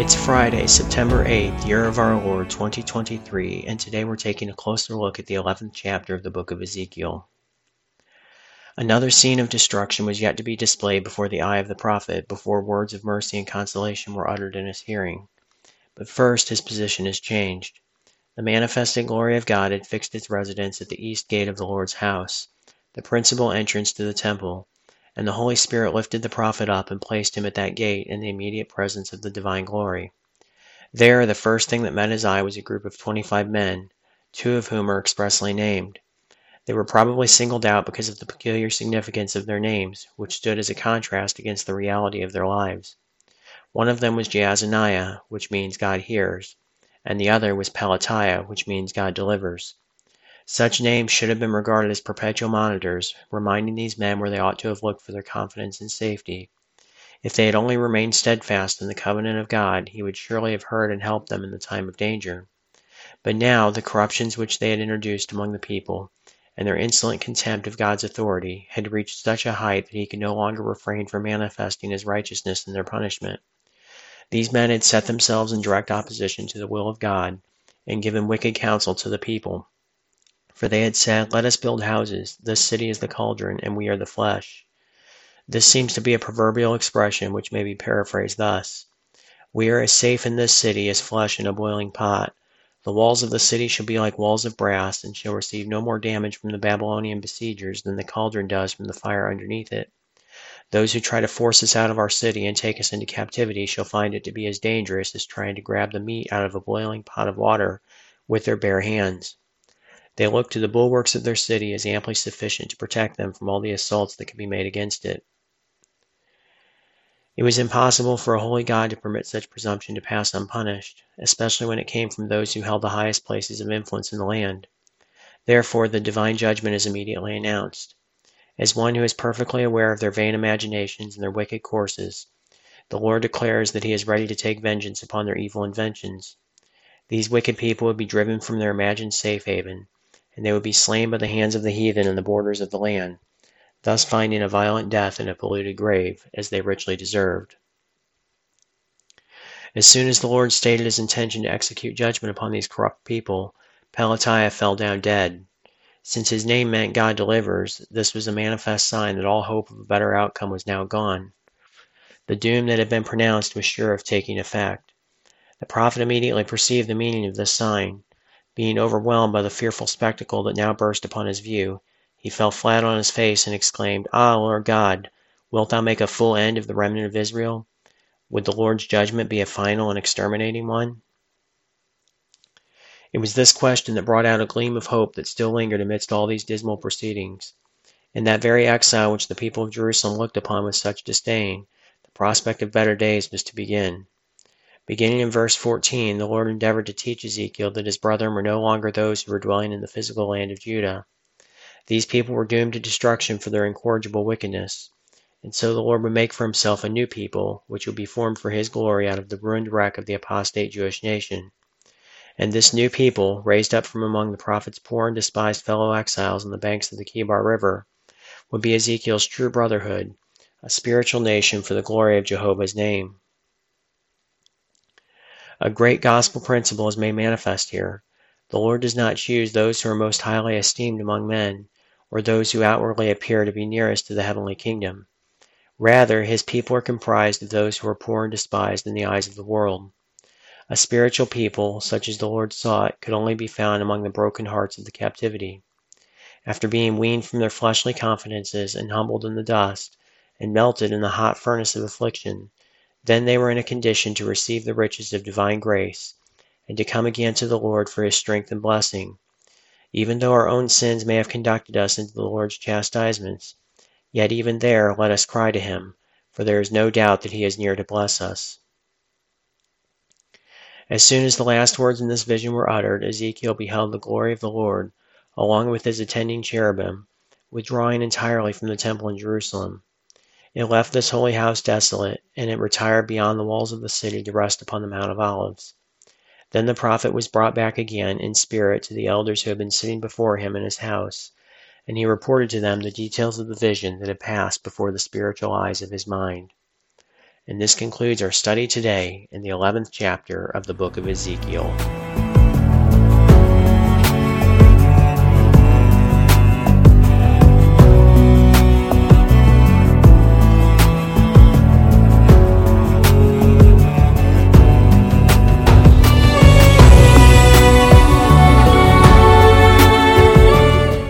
It's Friday, September 8th, year of our Lord 2023, and today we're taking a closer look at the 11th chapter of the book of Ezekiel. Another scene of destruction was yet to be displayed before the eye of the prophet, before words of mercy and consolation were uttered in his hearing. But first his position is changed. The manifested glory of God had fixed its residence at the east gate of the Lord's house, the principal entrance to the temple, and the Holy Spirit lifted the prophet up and placed him at that gate in the immediate presence of the divine glory. There, the first thing that met his eye was a group of twenty five men, two of whom are expressly named. They were probably singled out because of the peculiar significance of their names, which stood as a contrast against the reality of their lives. One of them was Jaazaniah, which means God hears, and the other was Pelatiah, which means God delivers. Such names should have been regarded as perpetual monitors, reminding these men where they ought to have looked for their confidence and safety. If they had only remained steadfast in the covenant of God, he would surely have heard and helped them in the time of danger. But now the corruptions which they had introduced among the people, and their insolent contempt of God's authority, had reached such a height that he could no longer refrain from manifesting his righteousness in their punishment. These men had set themselves in direct opposition to the will of God, and given wicked counsel to the people. For they had said, Let us build houses. This city is the cauldron, and we are the flesh. This seems to be a proverbial expression which may be paraphrased thus We are as safe in this city as flesh in a boiling pot. The walls of the city shall be like walls of brass, and shall receive no more damage from the Babylonian besiegers than the cauldron does from the fire underneath it. Those who try to force us out of our city and take us into captivity shall find it to be as dangerous as trying to grab the meat out of a boiling pot of water with their bare hands. They look to the bulwarks of their city as amply sufficient to protect them from all the assaults that can be made against it. It was impossible for a holy God to permit such presumption to pass unpunished, especially when it came from those who held the highest places of influence in the land. Therefore, the divine judgment is immediately announced. As one who is perfectly aware of their vain imaginations and their wicked courses, the Lord declares that he is ready to take vengeance upon their evil inventions. These wicked people would be driven from their imagined safe haven, and they would be slain by the hands of the heathen in the borders of the land, thus finding a violent death in a polluted grave, as they richly deserved. As soon as the Lord stated his intention to execute judgment upon these corrupt people, Pelatiah fell down dead. Since his name meant God delivers, this was a manifest sign that all hope of a better outcome was now gone. The doom that had been pronounced was sure of taking effect. The prophet immediately perceived the meaning of this sign. Being overwhelmed by the fearful spectacle that now burst upon his view, he fell flat on his face and exclaimed, Ah, Lord God, wilt thou make a full end of the remnant of Israel? Would the Lord's judgment be a final and exterminating one? It was this question that brought out a gleam of hope that still lingered amidst all these dismal proceedings. In that very exile which the people of Jerusalem looked upon with such disdain, the prospect of better days was to begin. Beginning in verse 14, the Lord endeavored to teach Ezekiel that his brethren were no longer those who were dwelling in the physical land of Judah. These people were doomed to destruction for their incorrigible wickedness. And so the Lord would make for himself a new people, which would be formed for his glory out of the ruined wreck of the apostate Jewish nation. And this new people, raised up from among the prophet's poor and despised fellow exiles on the banks of the Kebar River, would be Ezekiel's true brotherhood, a spiritual nation for the glory of Jehovah's name. A great gospel principle is made manifest here. The Lord does not choose those who are most highly esteemed among men, or those who outwardly appear to be nearest to the heavenly kingdom. Rather, his people are comprised of those who are poor and despised in the eyes of the world. A spiritual people, such as the Lord sought, could only be found among the broken hearts of the captivity. After being weaned from their fleshly confidences and humbled in the dust, and melted in the hot furnace of affliction, then they were in a condition to receive the riches of divine grace, and to come again to the Lord for his strength and blessing. Even though our own sins may have conducted us into the Lord's chastisements, Yet even there let us cry to him, for there is no doubt that he is near to bless us. As soon as the last words in this vision were uttered, Ezekiel beheld the glory of the Lord, along with his attending cherubim, withdrawing entirely from the temple in Jerusalem. It left this holy house desolate, and it retired beyond the walls of the city to rest upon the Mount of Olives. Then the prophet was brought back again in spirit to the elders who had been sitting before him in his house, and he reported to them the details of the vision that had passed before the spiritual eyes of his mind. And this concludes our study today in the 11th chapter of the book of Ezekiel.